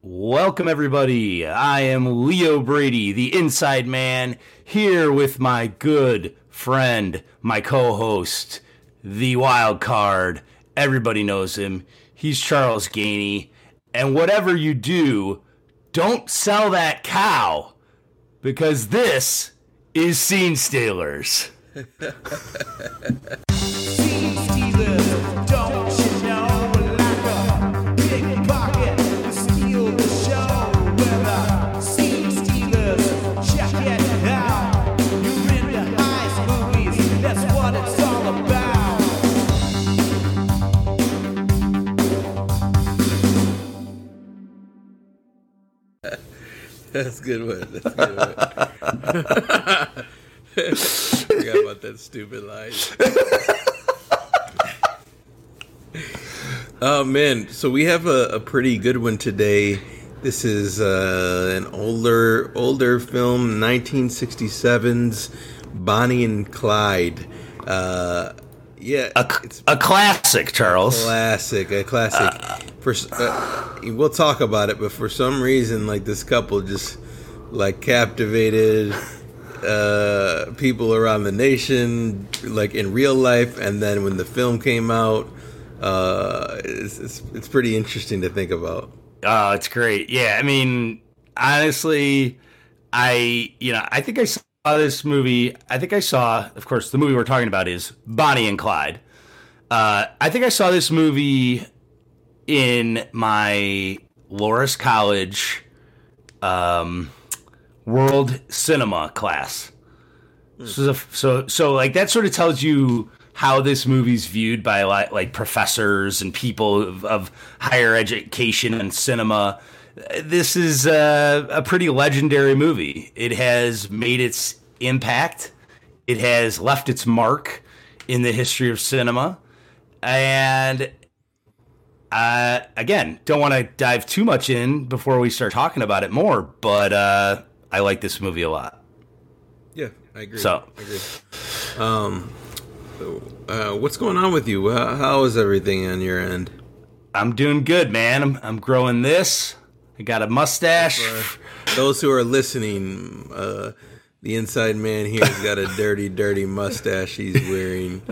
Welcome, everybody. I am Leo Brady, the Inside Man, here with my good friend, my co host, the wild card. Everybody knows him. He's Charles Gainey. And whatever you do, don't sell that cow because this is Scene Stealers. That's good one. That's good one. Forgot about that stupid line. oh man, so we have a, a pretty good one today. This is uh, an older older film, 1967's Bonnie and Clyde. Uh, yeah, A, a classic, Charles. classic, a classic. for uh, we'll talk about it, but for some reason, like this couple just like captivated uh, people around the nation, like in real life, and then when the film came out, uh, it's, it's it's pretty interesting to think about. Oh, it's great. Yeah, I mean, honestly, I you know I think I saw this movie. I think I saw, of course, the movie we're talking about is Bonnie and Clyde. Uh, I think I saw this movie in my Loras College um, World Cinema class. So, so, so, like that sort of tells you how this movie's viewed by like professors and people of, of higher education and cinema. This is a, a pretty legendary movie. It has made its impact. It has left its mark in the history of cinema, and uh, again, don't want to dive too much in before we start talking about it more, but uh, I like this movie a lot. Yeah, I agree. So- I agree. Um, uh, what's going on with you? Uh, how is everything on your end? I'm doing good, man. I'm, I'm growing this. I got a mustache. For those who are listening, uh, the inside man here has got a dirty, dirty mustache he's wearing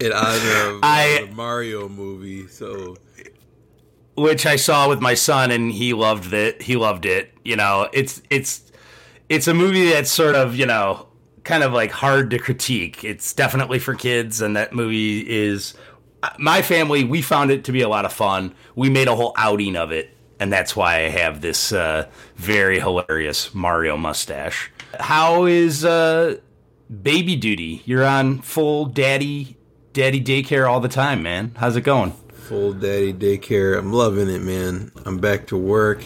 in honor of I- the Mario movie. So which I saw with my son, and he loved it. He loved it. You know, it's it's it's a movie that's sort of you know kind of like hard to critique. It's definitely for kids, and that movie is. Uh, my family, we found it to be a lot of fun. We made a whole outing of it, and that's why I have this uh, very hilarious Mario mustache. How is uh, baby duty? You're on full daddy daddy daycare all the time, man. How's it going? full daddy daycare. I'm loving it, man. I'm back to work.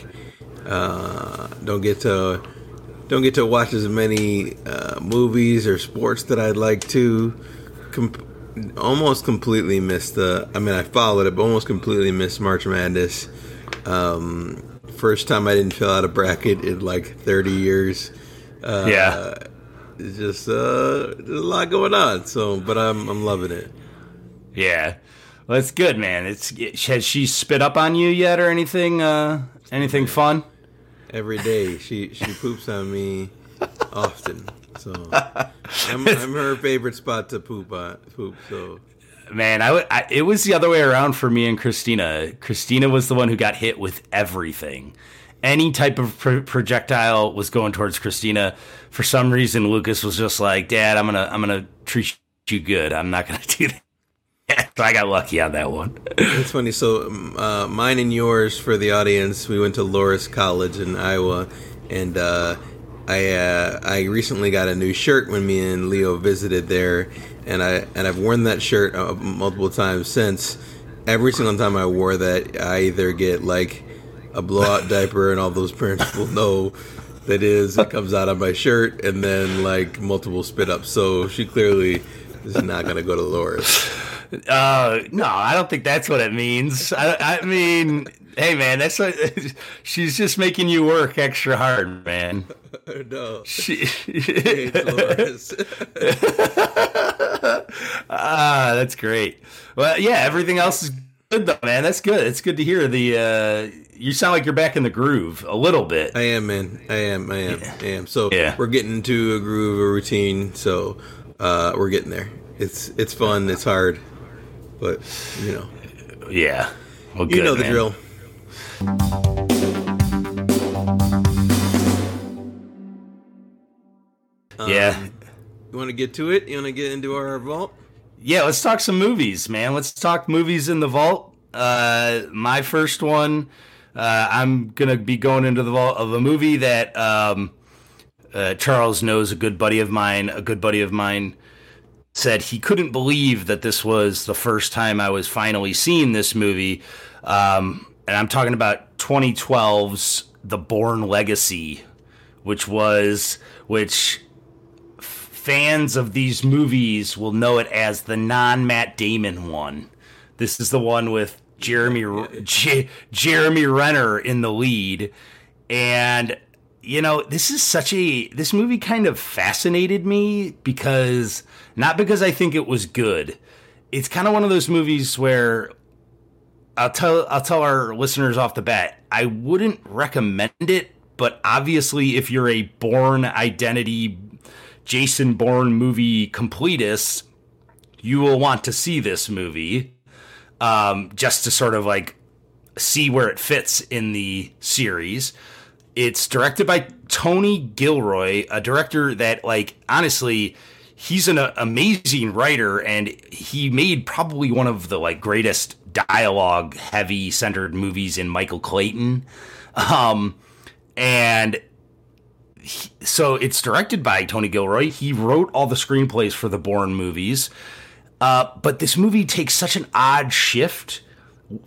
Uh, don't get to don't get to watch as many uh, movies or sports that I'd like to. Com- almost completely missed the. I mean, I followed it, but almost completely missed March Madness. Um, first time I didn't fill out a bracket in like 30 years. Uh, Yeah. It's just uh, there's a lot going on. So, but I'm I'm loving it. Yeah. Well, it's good, man. It's has she spit up on you yet or anything? Uh, anything fun? every day. She she poops on me often. So I'm, I'm her favorite spot to poop on. Poop. So Man, I, it was the other way around for me and Christina. Christina was the one who got hit with everything. Any type of pro- projectile was going towards Christina. For some reason, Lucas was just like, "Dad, I'm gonna I'm gonna treat you good. I'm not gonna do that." so I got lucky on that one. it's funny. So um, uh, mine and yours for the audience. We went to Loras College in Iowa, and uh, I uh, I recently got a new shirt when me and Leo visited there, and I and I've worn that shirt uh, multiple times since. Every single time I wore that, I either get like a blowout diaper, and all those parents will know that is it comes out of my shirt, and then like multiple spit ups. So she clearly is not gonna go to Loras. Uh, no, I don't think that's what it means. I, I mean, hey, man, that's what she's just making you work extra hard, man. no, She, ah, that's great. Well, yeah, everything else is good though, man. That's good. It's good to hear the. Uh, you sound like you're back in the groove a little bit. I am, man. I am. I am. Yeah. I am. So Yeah. we're getting into a groove, a routine. So uh, we're getting there. It's it's fun. It's hard, but you know, Yeah. Well, you know the man. drill. Yeah. Um, You want to get to it? You want to get into our vault? Yeah, let's talk some movies, man. Let's talk movies in the vault. Uh, my first one, uh, I'm gonna be going into the vault of a movie that um, uh, Charles knows a good buddy of mine. A good buddy of mine said he couldn't believe that this was the first time I was finally seeing this movie. Um, and I'm talking about 2012's The Bourne Legacy, which was which fans of these movies will know it as the non Matt Damon one. This is the one with Jeremy J- Jeremy Renner in the lead, and you know this is such a this movie kind of fascinated me because not because I think it was good. It's kind of one of those movies where I'll tell I'll tell our listeners off the bat I wouldn't recommend it, but obviously if you're a Bourne Identity Jason Bourne movie completist, you will want to see this movie um, just to sort of like see where it fits in the series. It's directed by Tony Gilroy, a director that, like, honestly, he's an amazing writer, and he made probably one of the like greatest dialogue heavy centered movies in Michael Clayton. Um, and so it's directed by Tony Gilroy. He wrote all the screenplays for the Bourne movies. Uh, but this movie takes such an odd shift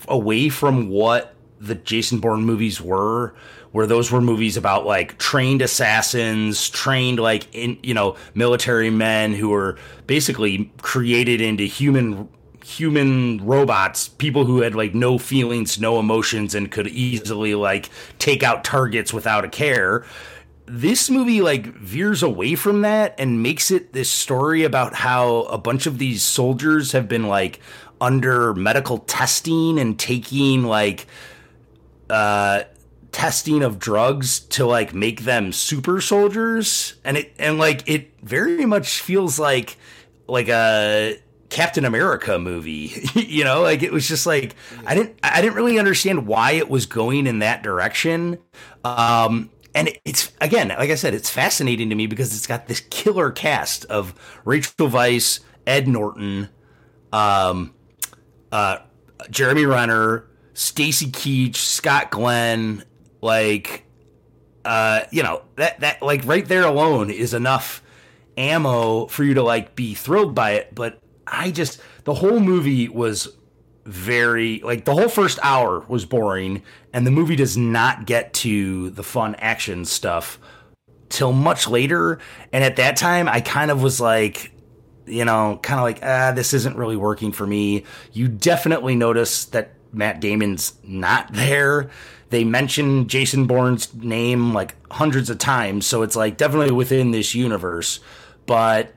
away from what the Jason Bourne movies were, where those were movies about like trained assassins, trained like in you know military men who were basically created into human human robots, people who had like no feelings, no emotions, and could easily like take out targets without a care. This movie like veers away from that and makes it this story about how a bunch of these soldiers have been like under medical testing and taking like uh testing of drugs to like make them super soldiers. And it and like it very much feels like like a Captain America movie. you know, like it was just like I didn't I didn't really understand why it was going in that direction. Um and it's again, like I said, it's fascinating to me because it's got this killer cast of Rachel Weisz, Ed Norton, um, uh, Jeremy Renner, Stacy Keach, Scott Glenn, like, uh, you know that that like right there alone is enough ammo for you to like be thrilled by it. But I just the whole movie was very like the whole first hour was boring and the movie does not get to the fun action stuff till much later. And at that time I kind of was like you know kind of like ah this isn't really working for me. You definitely notice that Matt Damon's not there. They mention Jason Bourne's name like hundreds of times so it's like definitely within this universe. But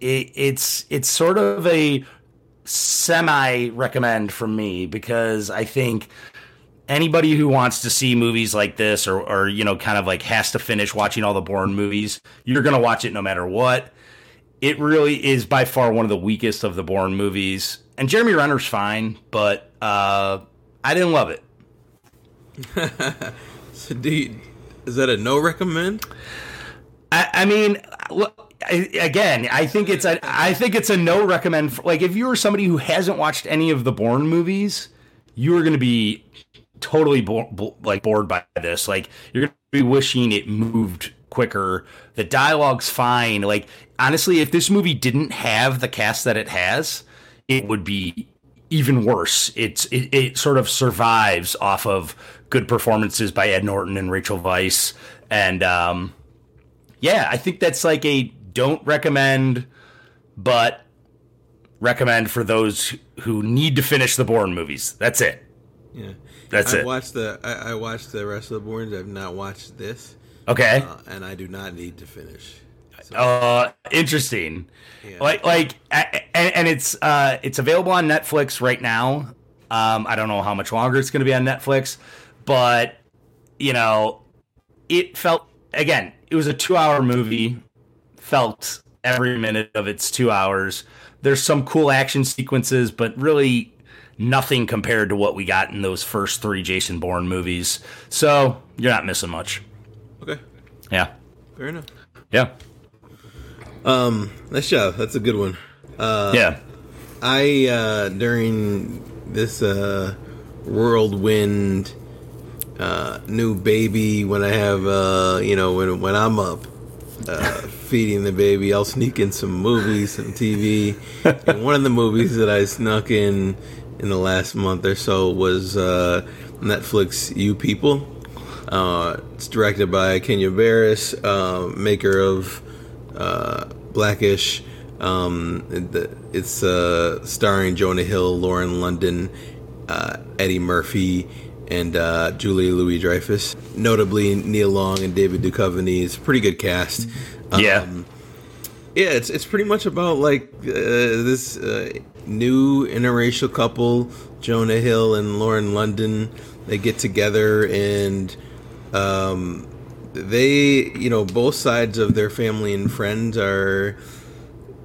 it, it's it's sort of a semi recommend from me because I think anybody who wants to see movies like this or, or you know kind of like has to finish watching all the Bourne movies, you're gonna watch it no matter what. It really is by far one of the weakest of the Bourne movies, and Jeremy Renner's fine, but uh, I didn't love it. So, do you, is that a no recommend? I, I mean, Again, I think it's a I think it's a no recommend. For, like, if you are somebody who hasn't watched any of the Bourne movies, you are going to be totally bo- bo- like bored by this. Like, you're going to be wishing it moved quicker. The dialogue's fine. Like, honestly, if this movie didn't have the cast that it has, it would be even worse. It's it, it sort of survives off of good performances by Ed Norton and Rachel Weisz, and um, yeah, I think that's like a don't recommend, but recommend for those who need to finish the Bourne movies. That's it. Yeah, That's I it. watched the I, I watched the rest of the Bournes. I've not watched this, Okay. uh, and I do not need to finish. So, Uh, interesting. Yeah. Like, like, and, and it's uh, it's available on Netflix right now. Um, I don't know how much longer it's going to be on Netflix, but you know, it felt again. It was a two-hour movie. Felt every minute of its two hours. There's some cool action sequences, but really nothing compared to what we got in those first three Jason Bourne movies. So you're not missing much. Okay, Yeah. fair enough. Yeah. Um, nice job. That's a good one. Uh, yeah. I uh, during this uh, whirlwind uh, new baby when I have uh, you know when when I'm up uh, feeding the baby, I'll sneak in some movies, some TV. and one of the movies that I snuck in in the last month or so was uh, Netflix You People. Uh, it's directed by Kenya Barris, uh, maker of uh, Blackish. Um, it- it's starring Jonah Hill, Lauren London, Eddie Murphy, and uh, Julia Louis Dreyfus. Notably, Nia Long and David Duchovny. It's a pretty good cast. Yeah. Um, yeah, it's it's pretty much about like uh, this uh, new interracial couple, Jonah Hill and Lauren London. They get together and um, they, you know, both sides of their family and friends are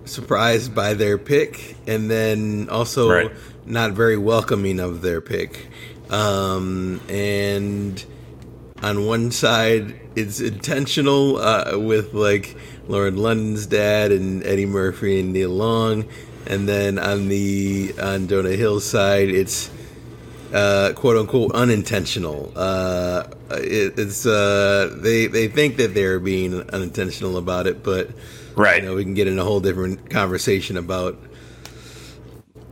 surprised by their pick, and then also Right. not very welcoming of their pick. Um, and on one side it's intentional uh, with like Lauren London's dad and Eddie Murphy and Nia Long, and then on the on Jonah Hill's side it's uh, quote unquote unintentional. Uh, it, it's uh, they they think that they're being unintentional about it, but Right. you know we can get in a whole different conversation about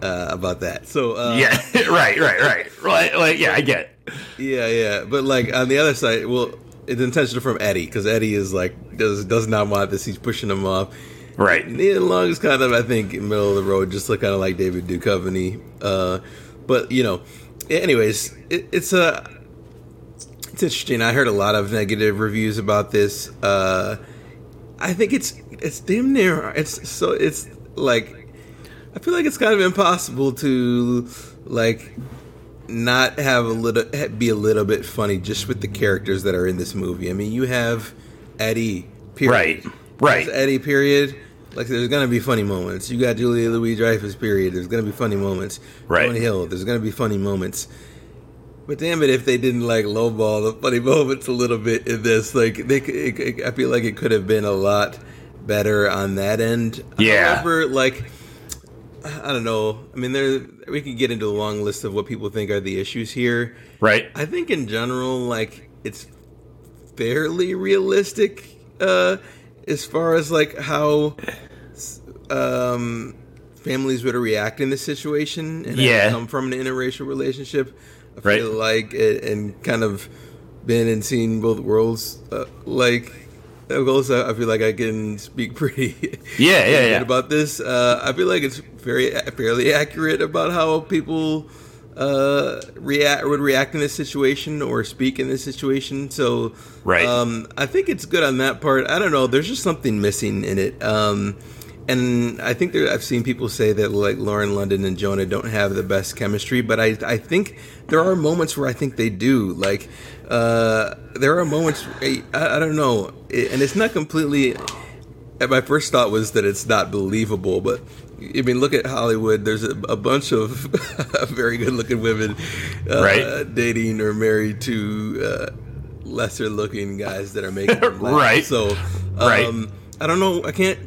uh, about that. So uh, yeah. right. Right. Right. Right. Like, yeah, I get it. Yeah, yeah, but like on the other side, well, it's intentional from Eddie because Eddie is like does does not want this. He's pushing him off. Right. Nia Long is kind of, I think, middle of the road, just like kind of like David Duchovny. Uh, but you know, anyways, it, it's a it's interesting. I heard a lot of negative reviews about this. Uh, I think it's it's damn near it's so it's like I feel like it's kind of impossible to like not have a little eh, be a little bit funny just with the characters that are in this movie. I mean, you have Eddie, period. Right. Right. There's Eddie, period. Like, there's gonna be funny moments. You got Julia Louis Dreyfus, period. There's gonna be funny moments. Right. Jonah Hill, there's gonna be funny moments. But damn it, if they didn't like lowball the funny moments a little bit in this, like they, it, it, I feel like it could have been a lot better on that end. Yeah. However, like I don't know. I mean, there we could get into a long list of what people think are the issues here. Right. I think in general, like it's fairly realistic uh, as far as like how um, families would react in this situation and Yeah. come from an interracial relationship. I Right. feel like it, and kind of been and seen both worlds. Uh, like also, I feel like I can speak pretty Yeah, yeah, yeah. about this. Uh, I feel like it's very fairly accurate about how people uh, react would react in this situation or speak in this situation. So, Right. um, I think it's good on that part. I don't know. There's just something missing in it. Um, and I think there, I've seen people say that like Lauren London and Jonah don't have the best chemistry, but I I think there are moments where I think they do. Like uh, there are moments I, I don't know, it, and it's not completely. My first thought was that it's not believable, but I mean, look at Hollywood. There's a, a bunch of very good-looking women uh, Right. dating or married to uh, lesser-looking guys that are making. Right. So, Right. um, I don't know. I can't.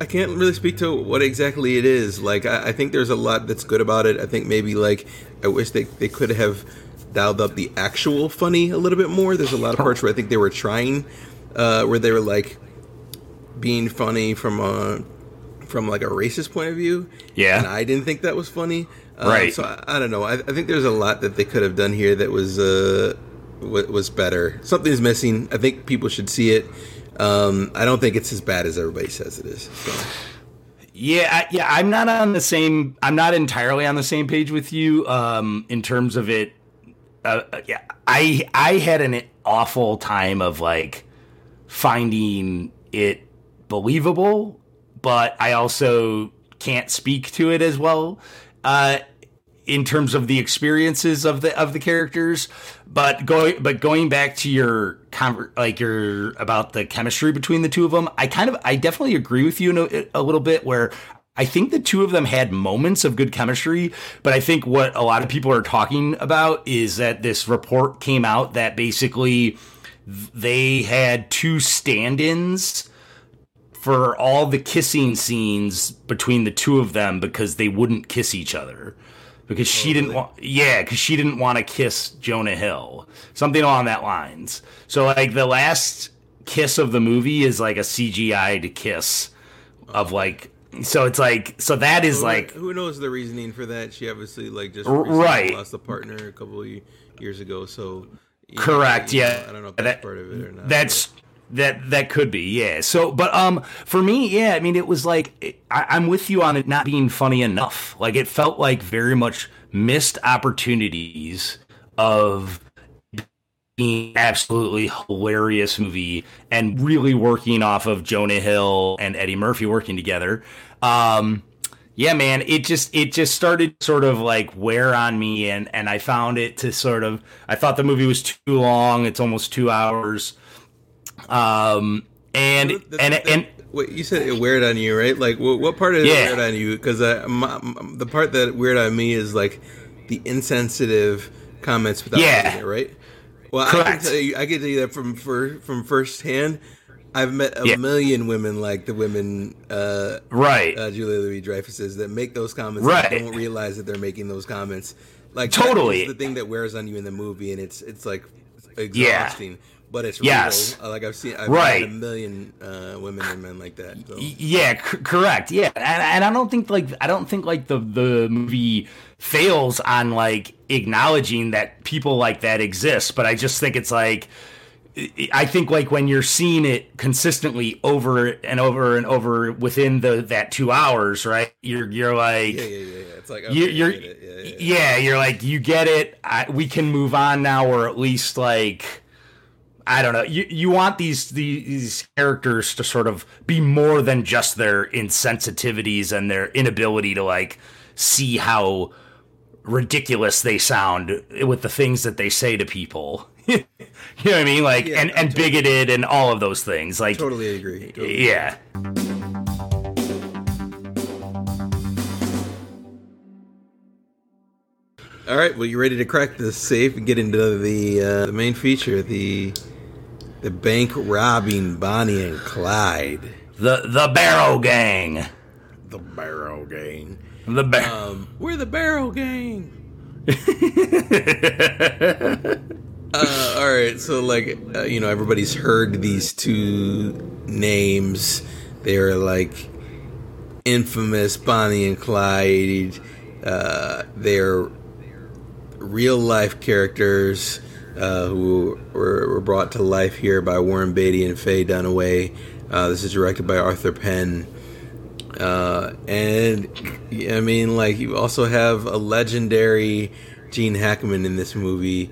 I can't really speak to what exactly it is. Like, I, I think there's a lot that's good about it. I think maybe like I wish they they could have dialed up the actual funny a little bit more. There's a lot of parts where I think they were trying, uh, where they were like being funny from a from like a racist point of view. Yeah. and I didn't think that was funny. Uh, Right. So I, I don't know. I, I think there's a lot that they could have done here that was uh wa- was better. Something's missing. I think people should see it. Um, I don't think it's as bad as everybody says it is. So. Yeah, I, yeah, I'm not on the same. I'm not entirely on the same page with you um, in terms of it. Uh, uh, yeah, I I had an awful time of like finding it believable, but I also can't speak to it as well. Uh, in terms of the experiences of the of the characters. But going but going back to your conver- like your about the chemistry between the two of them, I kind of I definitely agree with you a, a little bit where I think the two of them had moments of good chemistry, but I think what a lot of people are talking about is that this report came out that basically they had two stand-ins for all the kissing scenes between the two of them because they wouldn't kiss each other because she oh, didn't want yeah because she didn't want to kiss jonah hill. Something along that lines. So like the last kiss of the movie is like a cgi to kiss of like so it's like so that is like who knows the reasoning for that? She obviously like just right. lost a partner a couple of years ago so correct know, yeah i don't know if that's that, part of it or not that's but. That that could be, yeah. So, but um, for me, yeah. I mean, it was like I, I'm with you on it not being funny enough. Like it felt like very much missed opportunities of being absolutely hilarious movie and really working off of Jonah Hill and Eddie Murphy working together. Um, yeah, man, it just it just started sort of like wear on me, and and I found it to sort of I thought the movie was too long. It's almost two hours. Um, and and and what you said it weird on you, right? Like what, what part of it yeah. weird on you? Because the part that weird on me is like the insensitive comments without yeah. it, right? Well, Correct. I can tell you, I can tell you that from for, from first hand. I've met a yeah. million women like the women, uh, right? Uh, Julia Louis Dreyfus's that make those comments, right? don't realize that they're making those comments. Like totally the thing that wears on you in the movie, and it's it's like exhausting. Yeah but it's yes. real. Uh, like I've seen, I've right. a million uh, women and men like that. So. Yeah, c- correct. Yeah, and, and I don't think like I don't think like the the movie fails on like acknowledging that people like that exist, but I just think it's like. I think like when you're seeing it consistently over and over and over within the that two hours, right? You're you're like, yeah, yeah, yeah. It's like okay, you, are yeah, yeah, yeah, you're like you get it. I, we can move on now, or at least like I don't know. You you want these these characters to sort of be more than just their insensitivities and their inability to like see how ridiculous they sound with the things that they say to people. you know what I mean? Like yeah, and and totally, bigoted and all of those things. Like totally agree. Totally yeah. All right, well, you ready to crack the safe and get into the uh, the main feature, the the bank robbing Bonnie and Clyde. The the Barrow Gang. The Barrow Gang. The Bar- um, We're the Barrow Gang. uh, all right, so like uh, you know, everybody's heard these two names. They're like infamous Bonnie and Clyde. Uh, they're real life characters uh, who were, were, brought to life here by Warren Beatty and Faye Dunaway. Uh, this is directed by Arthur Penn. Uh, and I mean, like, you also have a legendary Gene Hackman in this movie.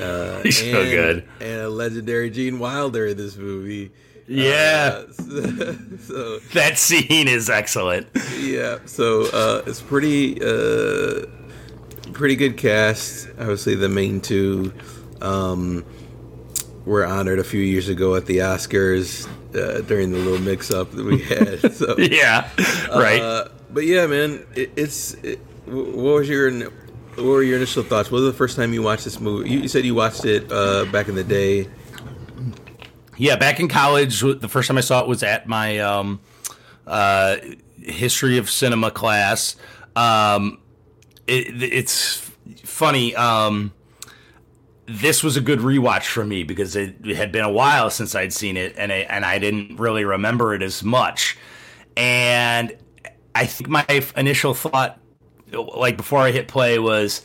Uh, He's and, so good. And a legendary Gene Wilder in this movie. Yeah. Uh, so, so, that scene is excellent. Yeah. So uh, it's pretty, uh, pretty good cast. Obviously, the main two um, were honored a few years ago at the Oscars uh, during the little mix-up that we had. So yeah, right. Uh, but yeah, man, it, it's. It, what was your what were your initial thoughts? What was the first time you watched this movie? You, you said you watched it uh, back in the day. Yeah, back in college, the first time I saw it was at my um, uh, history of cinema class. Um, it, it's funny. Um, this was a good rewatch for me because it had been a while since I'd seen it and I, and I didn't really remember it as much. And I think my initial thought, like before I hit play, was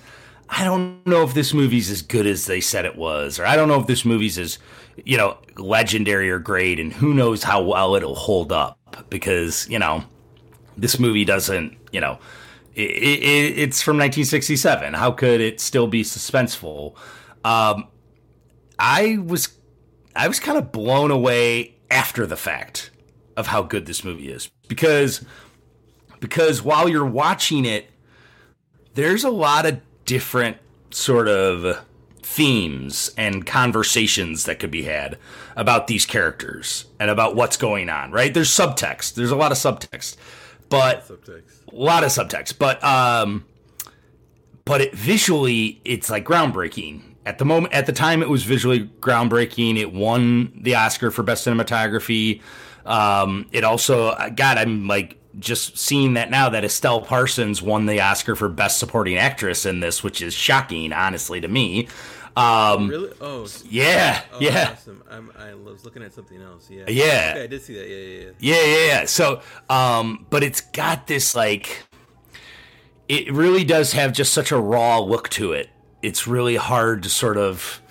I don't know if this movie's as good as they said it was, or I don't know if this movie's as, you know, legendary or great, and who knows how well it'll hold up because, you know, this movie doesn't, you know, it, it, it's from 1967. How could it still be suspenseful? Um, I was I was kind of blown away after the fact of how good this movie is because because while you're watching it there's a lot of different sort of themes and conversations that could be had about these characters and about what's going on, right? There's subtext. There's a lot of subtext. But subtext. a lot of subtext. But um but it visually it's like groundbreaking. At the moment at the time it was visually groundbreaking. It won the Oscar for best cinematography. Um it also god I'm like just seeing that now that Estelle Parsons won the Oscar for Best Supporting Actress in this, which is shocking, honestly, to me. Um, really? Oh, yeah, oh, yeah. Awesome. I'm, i was looking at something else. Yeah, yeah. Okay, I did see that. Yeah, yeah, yeah. Yeah, yeah, yeah. So, um, but it's got this like, it really does have just such a raw look to it. It's really hard to sort of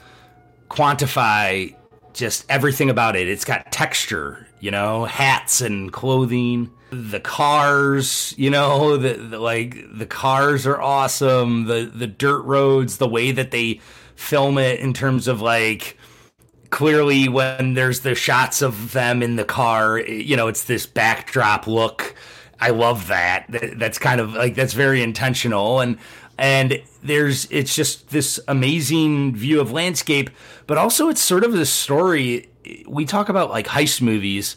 quantify just everything about it. It's got texture, you know, hats and clothing the cars, you know, the, the, like the cars are awesome. The the dirt roads, the way that they film it in terms of like clearly when there's the shots of them in the car, you know, it's this backdrop look. I love that. That's kind of like that's very intentional and and there's it's just this amazing view of landscape, but also it's sort of the story. We talk about like heist movies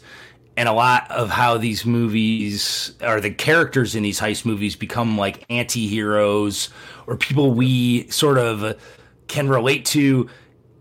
and a lot of how these movies or the characters in these heist movies become like anti-heroes or people we sort of can relate to.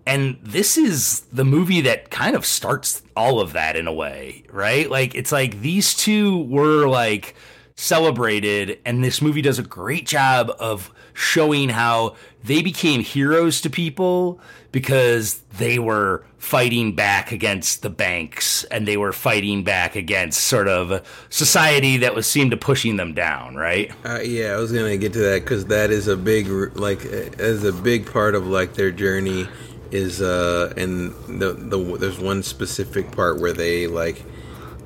And this is the movie that kind of starts all of that in a way right? Like it's like these two were like celebrated and this movie does a great job of showing how they became heroes to people because they were fighting back against the banks and they were fighting back against sort of society that was seemed to pushing them down, right? Uh, yeah, I was gonna get to that because that is a big like as a big part of like their journey is uh and the the there's one specific part where they like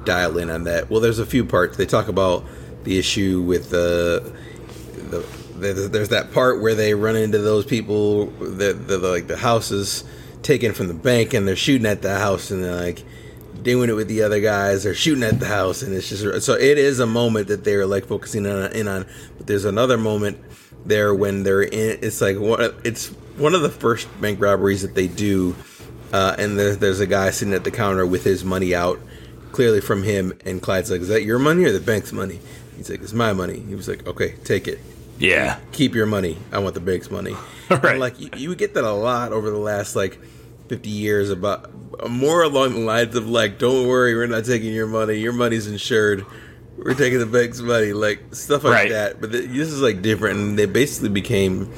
dial in on that. Well, there's a few parts they talk about the issue with the the there's that part where they run into those people that the, like the houses taken from the bank and they're shooting at the house and they're like doing it with the other guys. They're shooting at the house and it's just so it is a moment that they're like focusing on in on. But there's another moment there when they're in it's like one it's one of the first bank robberies that they do uh, and there, there's a guy sitting at the counter with his money out clearly from him and Clyde's like is that your money or the bank's money he's like it's my money he was like okay take it yeah. Keep your money. I want the bank's money. right. And like you, you get that a lot over the last like 50 years about more along the lines of like don't worry we're not taking your money your money's insured we're taking the bank's money like stuff like right. that but the, this is like different and they basically became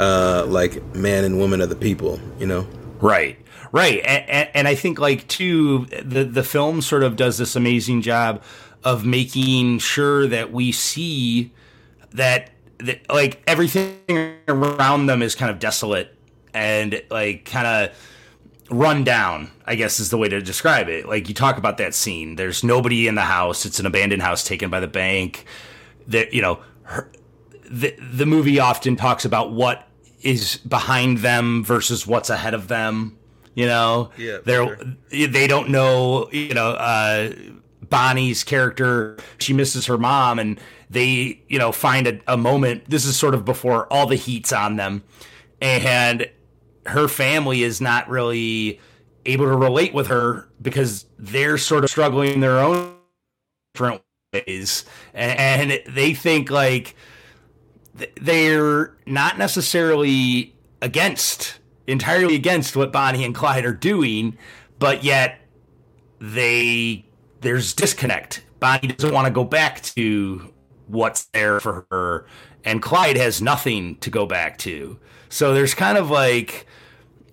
uh like man and woman of the people you know right right and, and i think like too the the film sort of does this amazing job of making sure that we see that that like everything around them is kind of desolate and like kind of run down i guess is the way to describe it. Like you talk about that scene. There's nobody in the house. It's an abandoned house taken by the bank. That you know her, the the movie often talks about what is behind them versus what's ahead of them you know? Yeah they're sure. they don't know you know uh bonnie's character. She misses her mom and they you know find a, a moment. This is sort of before all the heat's on them. And her family is not really able to relate with her because they're sort of struggling their own different ways. And, and they think like they're not necessarily against entirely against what Bonnie and Clyde are doing but yet they there's disconnect Bonnie doesn't want to go back to what's there for her and Clyde has nothing to go back to. So there's kind of like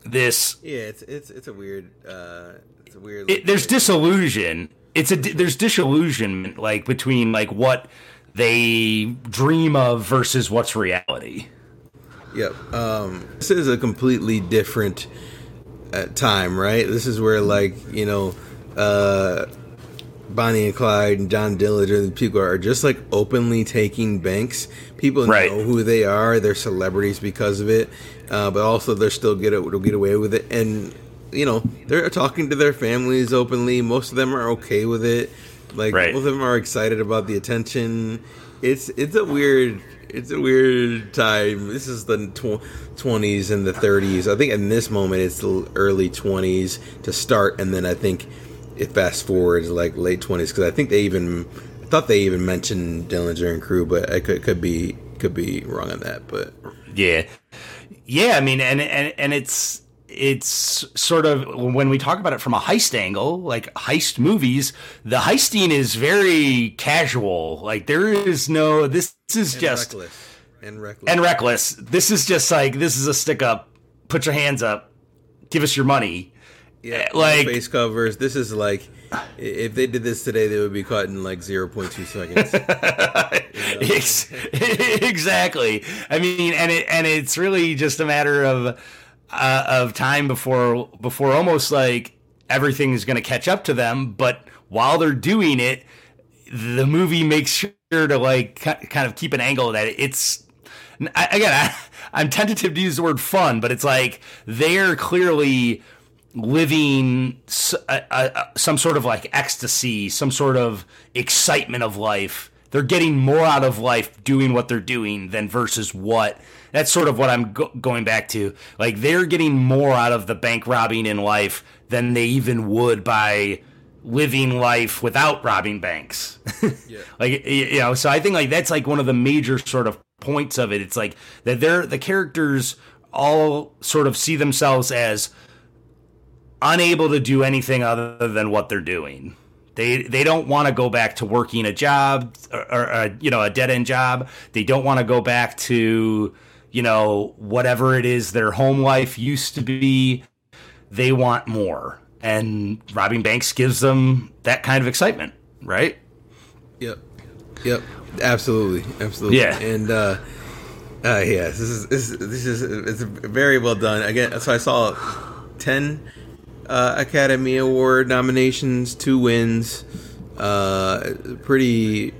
this Yeah, it's it's it's a weird uh it's a weird it, there's disillusion. It's a there's disillusionment like between like what they dream of versus what's reality. Yep. Um this is a completely different uh, time, right? This is where like, you know, uh Bonnie and Clyde and John Dillinger and people are just like openly taking banks. People right. know who they are; they're celebrities because of it, uh, but also they're still get it, get away with it. And you know, they're talking to their families openly. Most of them are okay with it. Like right. most of them are excited about the attention. it's it's a weird it's a weird time. This is the twenties and the thirties. I think in this moment it's the early twenties to start, and then I think it fast forwards like late twenties because I think they even I thought they even mentioned Dillinger and crew, but I could could be could be wrong on that. But yeah, yeah. I mean, and and and it's it's sort of when we talk about it from a heist angle, like heist movies, the heisting is very casual. Like there is no this is and just reckless. and reckless and reckless. This is just like this is a stick up. Put your hands up. Give us your money. Yeah, eh, like face covers. This is like if they did this today, they would be caught in like zero point two seconds. exactly. I mean, and it and it's really just a matter of uh, of time before before almost like everything is going to catch up to them. But while they're doing it, the movie makes sure to like kind of keep an angle that it's again. I, I'm tentative to use the word fun, but it's like they're clearly living a, a, some sort of like ecstasy, some sort of excitement of life. They're getting more out of life doing what they're doing than versus what that's sort of what I'm go- going back to. Like they're getting more out of the bank robbing in life than they even would by living life without robbing banks. yeah. Like you know, so I think like that's like one of the major sort of points of it. It's like that they're the characters all sort of see themselves as unable to do anything other than what they're doing. They they don't want to go back to working a job or, or, uh, you know a dead end job. They don't want to go back to you know, whatever it is their home life used to be, they want more. And robbing banks gives them that kind of excitement, right? Yep. Yep. Absolutely. Absolutely. Yeah. And uh uh yes, this is this, this is it's very well done. Again, so I saw 10 uh, Academy Award nominations, two wins. Uh pretty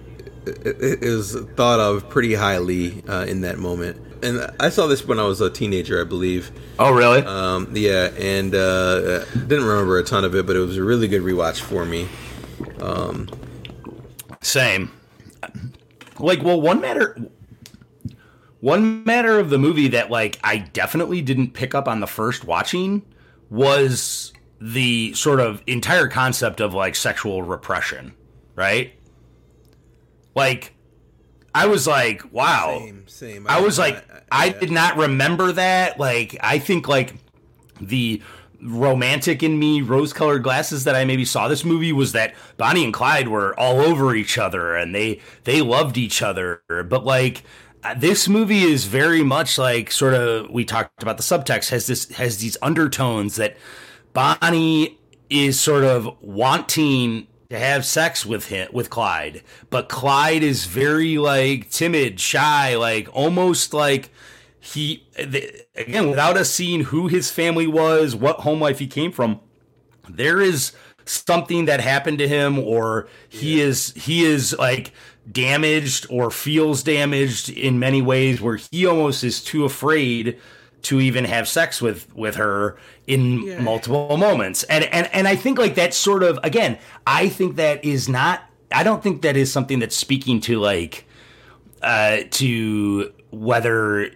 it is thought of pretty highly uh, in that moment and I saw this when I was a teenager, I believe. Oh, really? Um, yeah, and uh, didn't remember a ton of it, but it was a really good rewatch for me. Um, Same. Like, well, one matter, one matter of the movie that like I definitely didn't pick up on the first watching was the sort of entire concept of like sexual repression, right? Like I was like, wow. Same, same. I, I was like, I, I, I did not remember that. Like, I think like the romantic in me, rose colored glasses that I maybe saw this movie was that Bonnie and Clyde were all over each other and they they loved each other. But like uh, this movie is very much like sort of we talked about the subtext has this has these undertones that Bonnie is sort of wanting to have sex with him with Clyde, but Clyde is very like timid, shy, like almost like he again without us seeing who his family was, what home life he came from. There is something that happened to him, or he yeah. is he is like damaged or feels damaged in many ways, where he almost is too afraid to even have sex with with her in yeah. multiple moments. And and and i think like that sort of again i think that is not i don't think that is something that's speaking to like uh to whether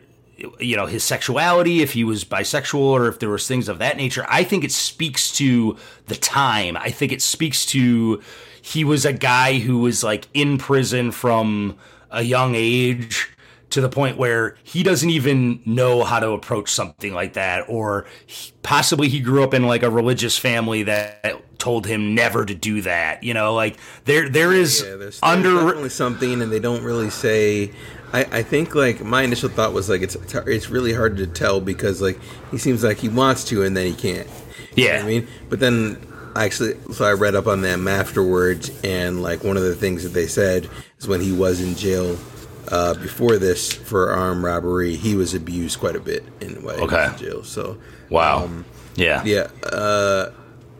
you know his sexuality if he was bisexual or if there was things of that nature. I think it speaks to the time. I think it speaks to he was a guy who was like in prison from a young age to the point where he doesn't even know how to approach something like that or he, possibly he grew up in like a religious family that told him never to do that you know? Like there there is yeah, there's, there's under something and they don't really say I, I think like my initial thought was like it's it's really hard to tell because like he seems like he wants to and then he can't. Yeah you know I mean? But then actually so I read up on them afterwards and like one of the things that they said is when he was in jail uh, before this for armed robbery, he was abused quite a bit in, while okay. in jail. So wow, um, yeah, yeah. Uh,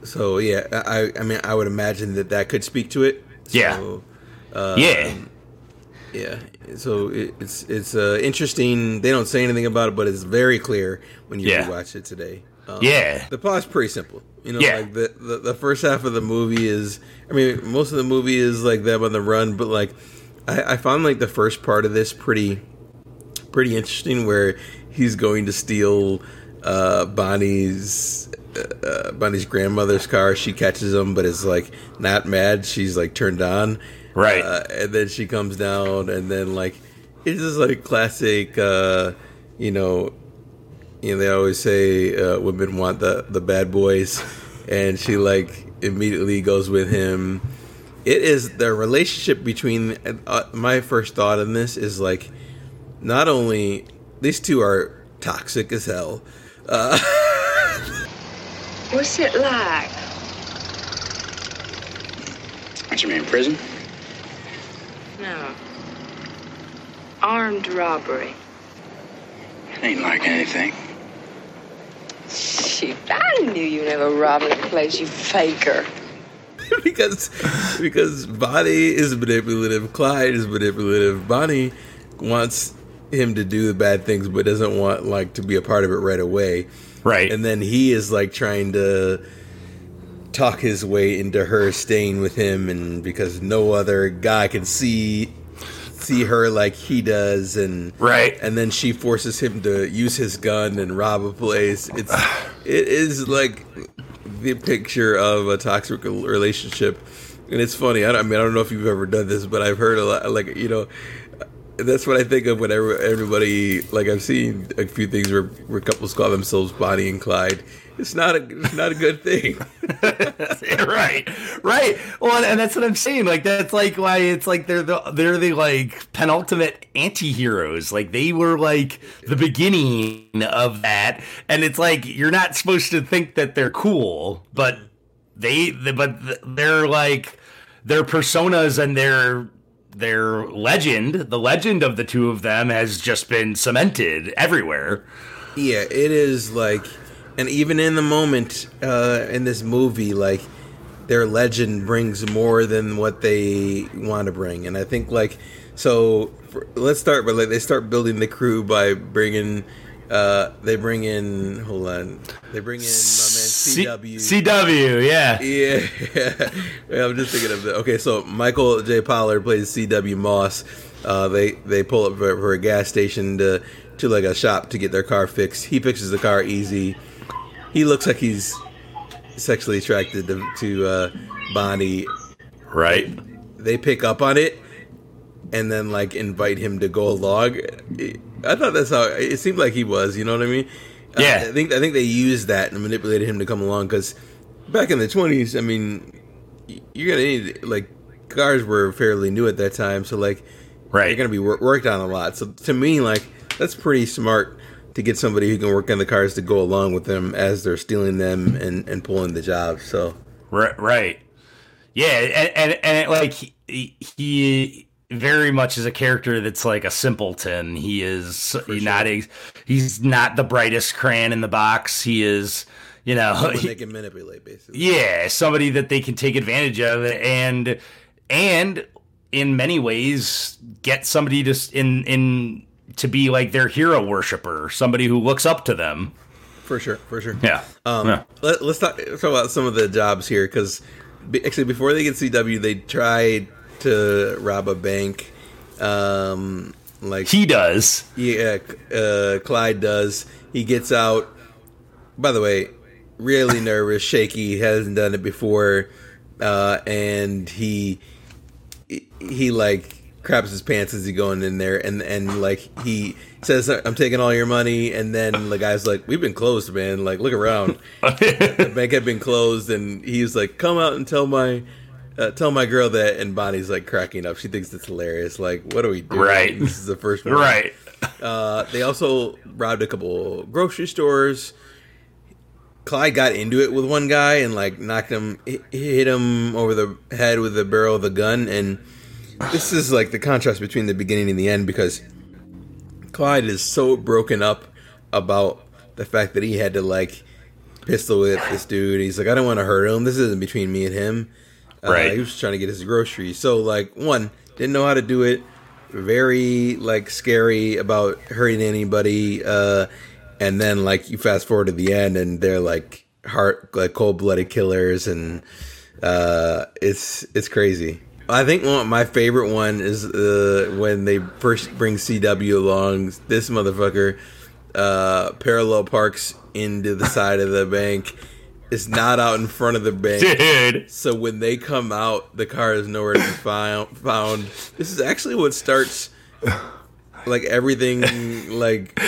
so yeah, I I mean I would imagine that that could speak to it. So, yeah, uh, yeah, yeah. So it, it's it's uh, interesting. They don't say anything about it, but it's very clear when you yeah. watch it today. Um, yeah, the plot's pretty simple. You know, yeah. like the, the the first half of the movie is. I mean, most of the movie is like them on the run, but like I, I found like the first part of this pretty pretty interesting, where he's going to steal uh, Bonnie's uh, uh, Bonnie's grandmother's car. She catches him, but is like not mad. She's like turned on, Right. Uh, and then she comes down, and then like it's just like classic. Uh, you know, you know they always say uh, women want the the bad boys, and she like immediately goes with him. It is the relationship between. Uh, my first thought in this is like, not only these two are toxic as hell. Uh, What's it like? What you mean, prison? No. Armed robbery. It ain't like anything. Shit, I knew you never robbed a place, you faker. because because Bonnie is manipulative, Clyde is manipulative. Bonnie wants him to do the bad things, but doesn't want like to be a part of it right away. Right. And then he is like trying to talk his way into her staying with him, and because no other guy can see see her like he does, and Right. and then she forces him to use his gun and rob a place. It's it is like the picture of a toxic relationship, and it's funny. I, I mean, I don't know if you've ever done this, but I've heard a lot. Like you know, that's what I think of whenever everybody like I've seen a few things where, where couples call themselves Bonnie and Clyde. It's not a it's not a good thing. right, right. Well, and that's what I'm saying. Like that's like why it's like they're the they're the like penultimate anti-heroes. Like they were like the beginning of that, and it's like you're not supposed to think that they're cool, but they, they but they're like their personas and their their legend, the legend of the two of them has just been cemented everywhere. Yeah, it is like, and even in the moment uh, in this movie, like their legend brings more than what they want to bring, and I think like so. For, let's start, but like they start building the crew by bringing. Uh, they bring in. Hold on. They bring in my man C- CW. CW, yeah. Yeah, Yeah, I'm just thinking of the. Okay, so Michael J. Pollard plays C.W. Moss. Uh, they they pull up for, for a gas station to to like a shop to get their car fixed. He fixes the car easy. He looks like he's sexually attracted to, to uh, Bonnie. Right. They pick up on it and then like invite him to go along. I thought that's how it seemed like he was. You know what I mean? Uh, Yeah. I think I think they used that and manipulated him to come along because back in the twenties, I mean, you're gonna need like cars were fairly new at that time, so like Right. they're gonna be wor- worked on a lot. So to me, like that's pretty smart to get somebody who can work on the cars to go along with them as they're stealing them and and pulling the job. So Right, right. Yeah, and and, and it, like he, he very much is a character that's like a simpleton. He is not a, he's not the brightest crayon in the box. He is, you know, someone he- they can manipulate basically. yeah, somebody that they can take advantage of, and and in many ways get somebody to s- in in to be like their hero worshiper, somebody who looks up to them. For sure, for sure. Yeah, Um, yeah. let, us talk, talk about some of the jobs here because actually, before they get CW, they tried to rob a bank. Um, like he does. yeah, uh, Clyde does. He gets out. By the way, really nervous, shaky. Hasn't done it before, uh, and he he like craps his pants as he going in there, and and like he says, "I'm taking all your money," and then the guy's like, "We've been closed, man. Like, look around." the bank had been closed, and he's like, "Come out and tell my." Uh, tell my girl that, and Bonnie's like cracking up. She thinks it's hilarious. Like, what are we doing? Right. This is the first one. right. Uh, they also robbed a couple grocery stores. Clyde got into it with one guy and like knocked him, hit him over the head with the barrel of the gun. And this is like the contrast between the beginning and the end because Clyde is so broken up about the fact that he had to like pistol whip this dude. He's like, I don't want to hurt him. This isn't between me and him. Uh, Right. he was trying to get his groceries. So like, one didn't know how to do it. Very like scary about hurting anybody. Uh, and then like you fast forward to the end and they're like heart like cold blooded killers and uh, it's it's crazy. I think one, my favorite one is uh, when they first bring CW along. This motherfucker uh, parallel parks into the side of the bank. It's not out in front of the bank. Dude. So when they come out, the car is nowhere to be found. Found. This is actually what starts like everything like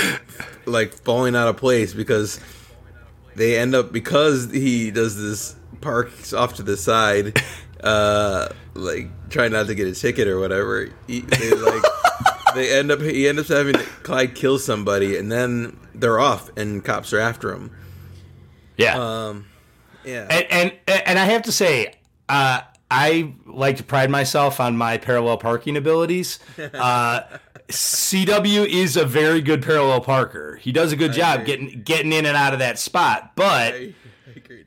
like falling out of place because they end up because he does this parks off to the side, uh, like trying not to get a ticket or whatever. He, they like they end up he ends up having Clyde kill somebody and then they're off and cops are after him. Yeah. Um, yeah. and, and and I have to say, uh, I like to pride myself on my parallel parking abilities. Uh, CW is a very good parallel parker. He does a good job agree. getting getting in and out of that spot, but. I,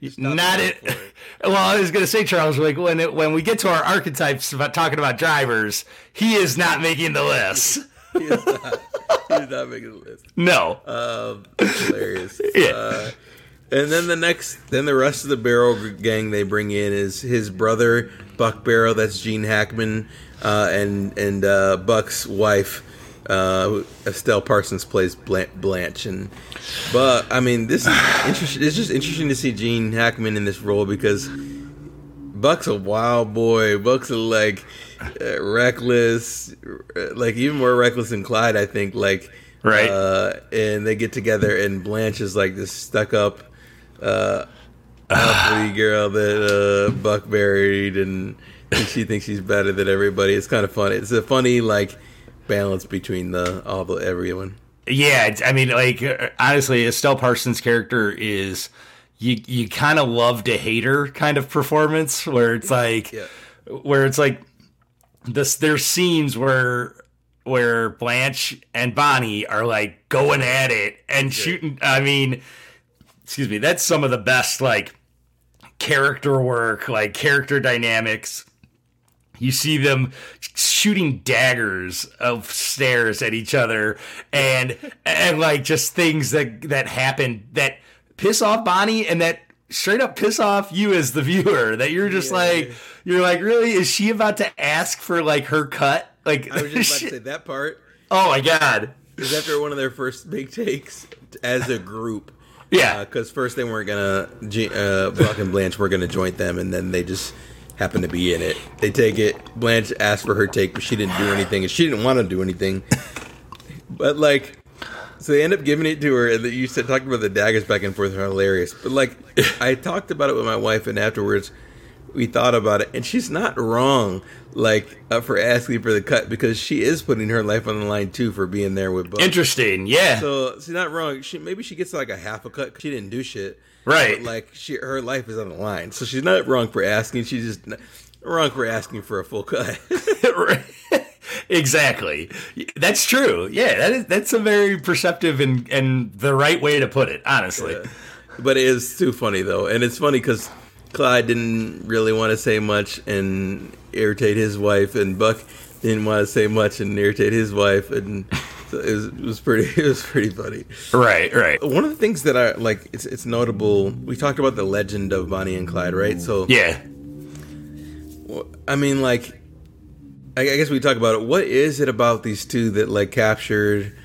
I agree. Just stop Not it. it. Well, I was going to say, Charles, like when it, when we get to our archetypes about talking about drivers, he is not making the list. He is not, he not making the list. No. Um, hilarious. Yeah. Uh, and then the next, then the rest of the Barrow gang they bring in is his brother Buck Barrow. That's Gene Hackman, uh, and and uh, Buck's wife, uh, Estelle Parsons plays Blanche. And but I mean, this is interesting. It's just interesting to see Gene Hackman in this role because Buck's a wild boy. Buck's a, like uh, reckless, uh, like even more reckless than Clyde. I think like Right. Uh, and they get together, and Blanche is like this stuck up, uh, ugly girl that uh, Buck married, and she thinks she's better than everybody. It's kind of funny. It's a funny like balance between the all the everyone. Yeah, I mean, like uh, honestly, Estelle Parsons' character is you you kind of love to hate her kind of performance, where it's like, Yeah. where it's like this. There's scenes where where Blanche and Bonnie are like going at it and shooting. I mean, excuse me, that's some of the best like character work, like character dynamics you see them shooting daggers of stares at each other and and like just things that that happen that piss off Bonnie and that straight up piss off you as the viewer that you're just like you're like really? Is she about to ask for like her cut? Like I was just about to say that part oh my god. is after one of their first big takes as a group. yeah. Because first they weren't gonna uh, Buck and Blanche were gonna joint them, and then they just happened to be in it. They take it. Blanche asked for her take, but she didn't do anything, and she didn't want to do anything. But like, so they end up giving it to her, and you said talking about the daggers back and forth are hilarious. But like, I talked about it with my wife, and afterwards we thought about it, and she's not wrong. Like uh, for asking for the cut because she is putting her life on the line too for being there with Buck. interesting yeah So she's not wrong. She maybe she gets like a half a cut. She didn't do shit. Right. But like she, her life is on the line. So she's not wrong for asking. She's just not wrong for asking for a full cut. exactly that's true yeah that is that's a very perceptive and and the right way to put it honestly but it is too funny though, and it's funny because Clyde didn't really want to say much and irritate his wife, and Buck didn't want to say much and irritate his wife, and it, was, it was pretty. It was pretty funny. right right One of the things that I like, it's it's notable. We talked about the legend of Bonnie and Clyde, right? So yeah I mean, like, I I guess we talk about it. What is it about these two that like captured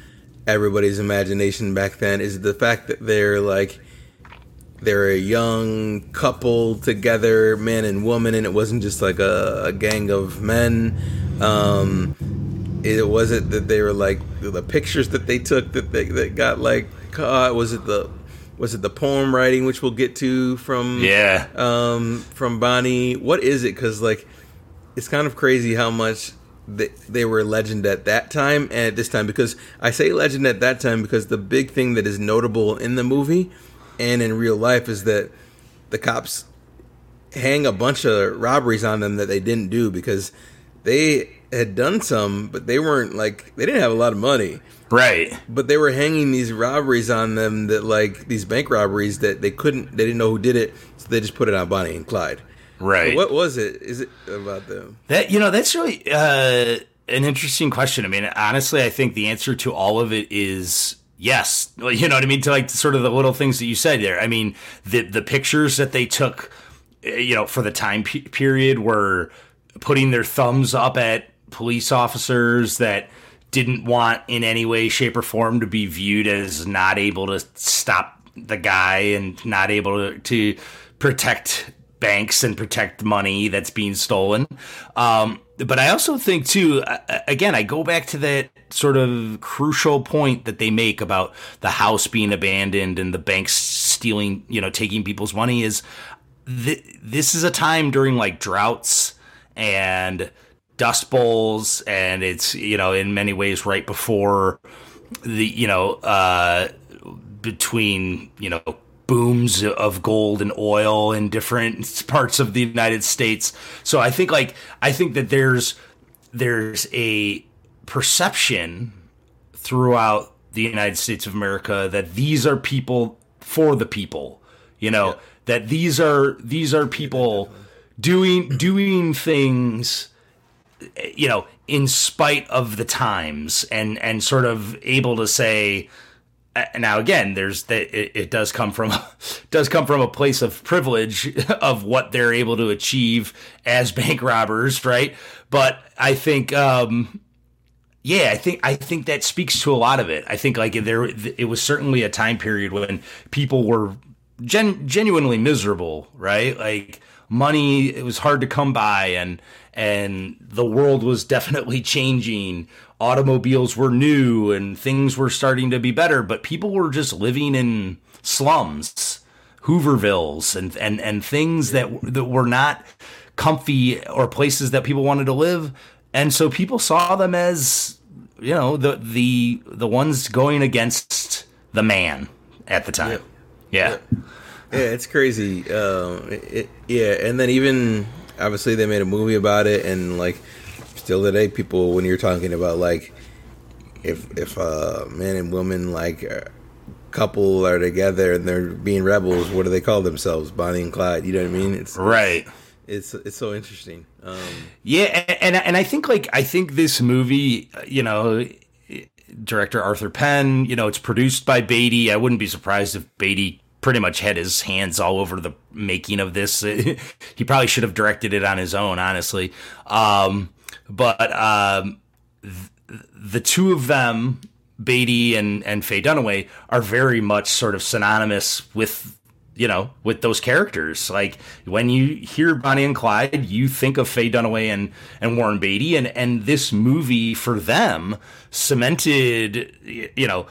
everybody's imagination back then? Is it the fact that they're like they're a young couple together, man and woman, and it wasn't just like a, a gang of men? Um, it wasn't that they were like the pictures that they took that they that got like caught? Was it the was it the poem writing, which we'll get to from yeah um, from Bonnie. What is it? Because like, it's kind of crazy how much they, they were legend at that time and at this time. Because I say legend at that time because the big thing that is notable in the movie and in real life is that the cops hang a bunch of robberies on them that they didn't do because they had done some, but they weren't like they didn't have a lot of money right but they were hanging these robberies on them that like these bank robberies that they couldn't they didn't know who did it so they just put it on bonnie and clyde right what was it is it about them That you know, that's really uh, an interesting question. I mean, honestly, I think the answer to all of it is yes. You know what I mean? To like sort of the little things that you said there. I mean, the the pictures that they took, uh, you know, for the time pe- period were putting their thumbs up at police officers that didn't want in any way, shape, or form to be viewed as not able to stop the guy and not able to, to protect banks and protect money that's being stolen. Um, but I also think too, again, I go back to that sort of crucial point that they make about the house being abandoned and the banks stealing, you know, taking people's money is th- this is a time during like droughts and dust bowls and it's, you know, in many ways right before the, you know, uh, between, you know, booms of gold and oil in different parts of the United States. So I think like I think that there's there's a perception throughout the United States of America that these are people for the people. You know, yeah. that these are these are people doing doing things you know in spite of the times and and sort of able to say now again there's that it, it, does come from does come from a place of privilege of what they're able to achieve as bank robbers right? But i think um yeah i think i think that speaks to a lot of it. I think like there it was certainly a time period when people were gen, genuinely miserable right? Like money it was hard to come by and and the world was definitely changing automobiles were new and things were starting to be better, but people were just living in slums, Hoovervilles, and and and things that that were not comfy or places that people wanted to live, and so people saw them as you know the the the ones going against the man at the time. Yeah. Yeah, yeah it's crazy. Uh, it, yeah, and then even obviously they made a movie about it, and like still today, people when you're talking about like if if a man and woman like couple are together and they're being rebels, what do they call themselves? Bonnie and Clyde. You know what I mean? It's right. It's it's so interesting. Um, yeah, and and I think like I think this movie, you know, director Arthur Penn, you know, it's produced by Beatty. I wouldn't be surprised if Beatty pretty much had his hands all over the making of this. he probably should have directed it on his own, honestly. Um, but um, th- the two of them, Beatty and and Faye Dunaway, are very much sort of synonymous with you know with those characters. Like when you hear Bonnie and Clyde, you think of Faye Dunaway and and Warren Beatty, and and this movie for them cemented you know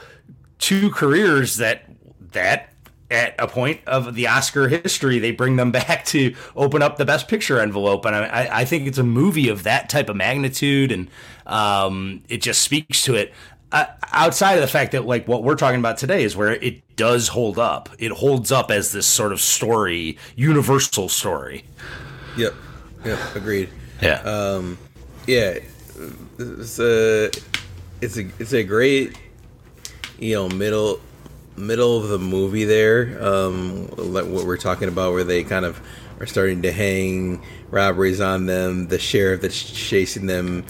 two careers that that at a point of the Oscar history, they bring them back to open up the Best Picture envelope, and I, I think it's a movie of that type of magnitude, and um, it just speaks to it. Uh, outside of the fact that like what we're talking about today is where it does hold up. It holds up as this sort of story, universal story. Yep. Yep. Agreed. Yeah. Um, yeah. It's a it's a it's a great you know middle middle of the movie there, um, like what we're talking about, where they kind of are starting to hang robberies on them. The sheriff that's chasing them,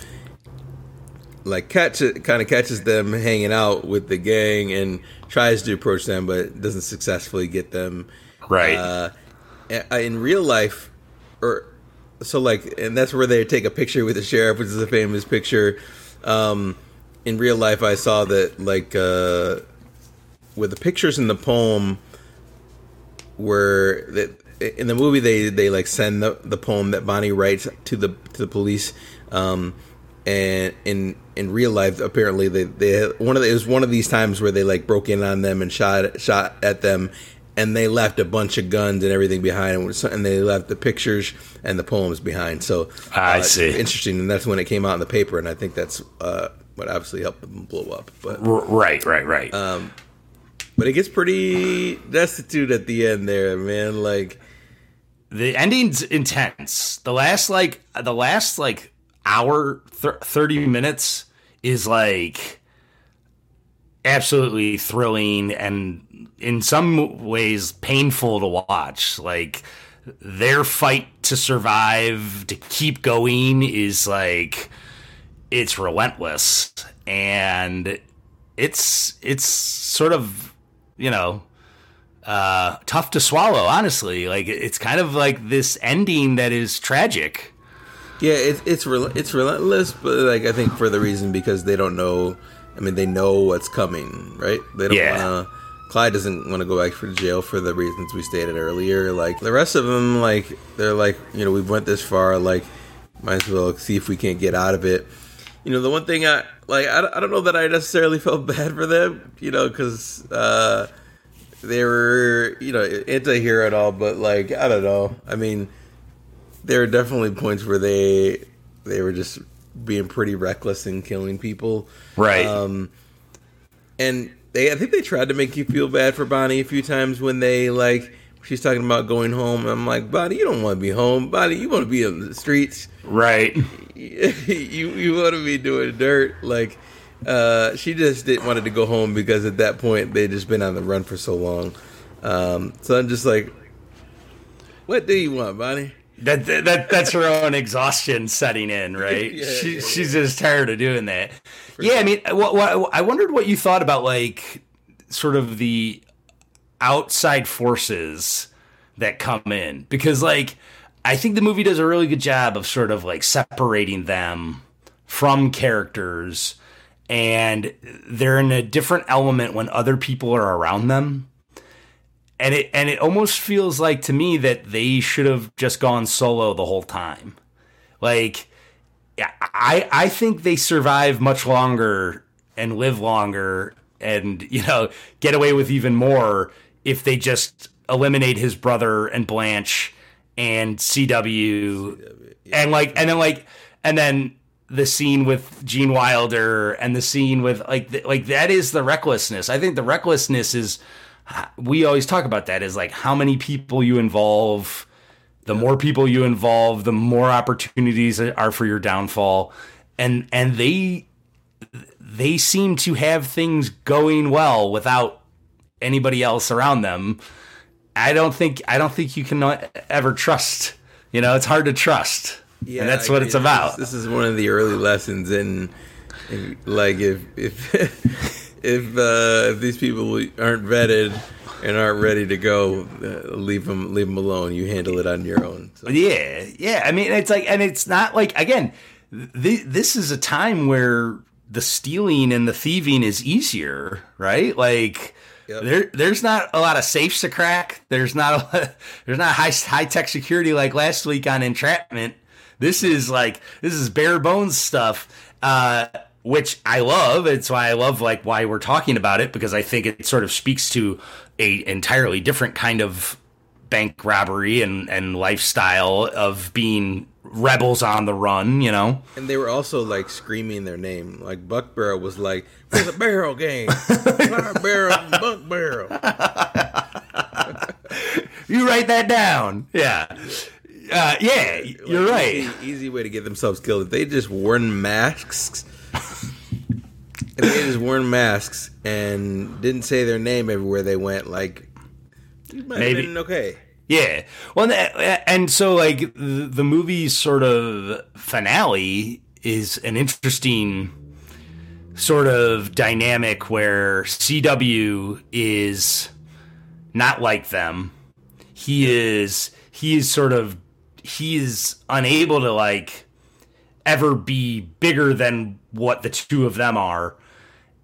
like catch kind of catches them hanging out with the gang and tries to approach them, but doesn't successfully get them. Right. Uh, in real life, or so like, and that's where they take a picture with the sheriff, which is a famous picture. Um, in real life, I saw that like. Uh, with the pictures in the poem were that in the movie they they like send the, the poem that Bonnie writes to the to the police um, and in in real life apparently they they one of the, it was one of these times where they like broke in on them and shot shot at them and they left a bunch of guns and everything behind and they left the pictures and the poems behind. So uh, I see. interesting and that's when it came out in the paper and I think that's uh, what obviously helped them blow up but right right right. Um, but it gets pretty destitute at the end there, man. Like the ending's intense. The last like the last like hour th- 30 minutes is like absolutely thrilling and in some ways painful to watch. Like their fight to survive, to keep going is like it's relentless and it's it's sort of you know, uh, tough to swallow, honestly. Like it's kind of like this ending that is tragic. Yeah, it's it's rel- it's relentless, but like I think for the reason because they don't know. I mean, they know what's coming, right? They don't Yeah. want to. Clyde doesn't want to go back for jail for the reasons we stated earlier. Like the rest of them, like they're like, you know, we've went this far. Like, might as well see if we can't get out of it. You know, the one thing I like, I, I don't know that I necessarily felt bad for them. You know, because uh, they were, you know, anti-hero and all, but like, I don't know. I mean there are definitely points where they they were just being pretty reckless and killing people. Right. Um, and they, I think they tried to make you feel bad for Bonnie a few times when they like she's talking about going home. I'm like, Buddy, you don't want to be home. Buddy, you want to be in the streets. right. you you want to be doing dirt. Like, uh, she just didn't wanted to go home because at that point they'd just been on the run for so long. Um, so I'm just like, what do you want, Bonnie? That, that that's her own exhaustion setting in, right? Yeah, she, yeah, she's just tired of doing that. yeah, I mean, what, what, I wondered what you thought about like sort of the outside forces that come in because like I think the movie does a really good job of sort of like separating them from characters and they're in a different element when other people are around them and it and it almost feels like to me that they should have just gone solo the whole time. Like I I think they survive much longer and live longer and you know get away with even more if they just eliminate his brother and Blanche and CW and like and then like and then the scene with Gene Wilder and the scene with like th- like that is the recklessness. I think the recklessness is we always talk about that is like how many people you involve the more people you involve the more opportunities are for your downfall and and they they seem to have things going well without anybody else around them i don't think i don't think you can ever trust you know it's hard to trust and that's what it's about This, this is one of the early lessons in, in like if if if uh, if these people aren't vetted and aren't ready to go, uh, leave them leave them alone. You handle it on your own. So, Yeah, yeah. I mean, it's like, and it's not like again, th- this is a time where the stealing and the thieving is easier, right? Like. Yep. There, there's not a lot of safes to crack. There's not a there's not high high tech security like last week on entrapment. This is like this is bare bones stuff, uh, which I love. It's why I love like why we're talking about it because I think it sort of speaks to a entirely different kind of bank robbery and, and lifestyle of being rebels on the run, you know? and they were also like screaming their name. Like Buck Barrow was like, "For the barrel game, Fire barrel, Buck Barrow." You write that down. Yeah. Uh, yeah, you're Like, right. Easy, easy way to get themselves killed. If they just worn masks, if they just worn masks and didn't say their name everywhere they went, like you might Maybe. have been okay. Yeah. Well, and- so like the movie's sort of finale is an interesting sort of dynamic where CW is not like them. He is he is sort of he is unable to like ever be bigger than what the two of them are.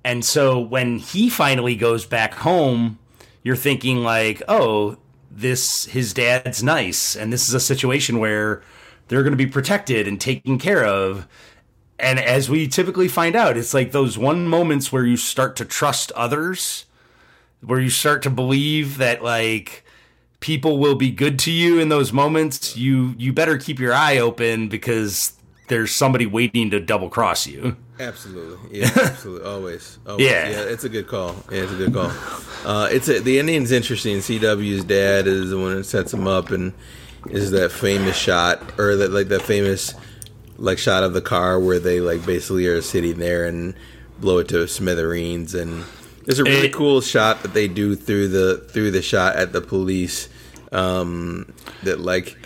And so when he finally goes back home, you're thinking like, "Oh, this his dad's nice and this is a situation where they're going to be protected and taken care of." And as we typically find out, it's like those one moments where you start to trust others, where you start to believe that like people will be good to you in those moments. You you better keep your eye open because there's somebody waiting to double cross you. Absolutely, yeah, absolutely, always, always. Yeah. yeah, it's a good call. Yeah, it's a good call. Uh, it's a, the Indian's interesting. CW's dad is the one that sets him up, and is that famous shot or that like that famous like shot of the car where they like basically are sitting there and blow it to smithereens, and it's a really It- cool shot that they do through the through the shot at the police um, that like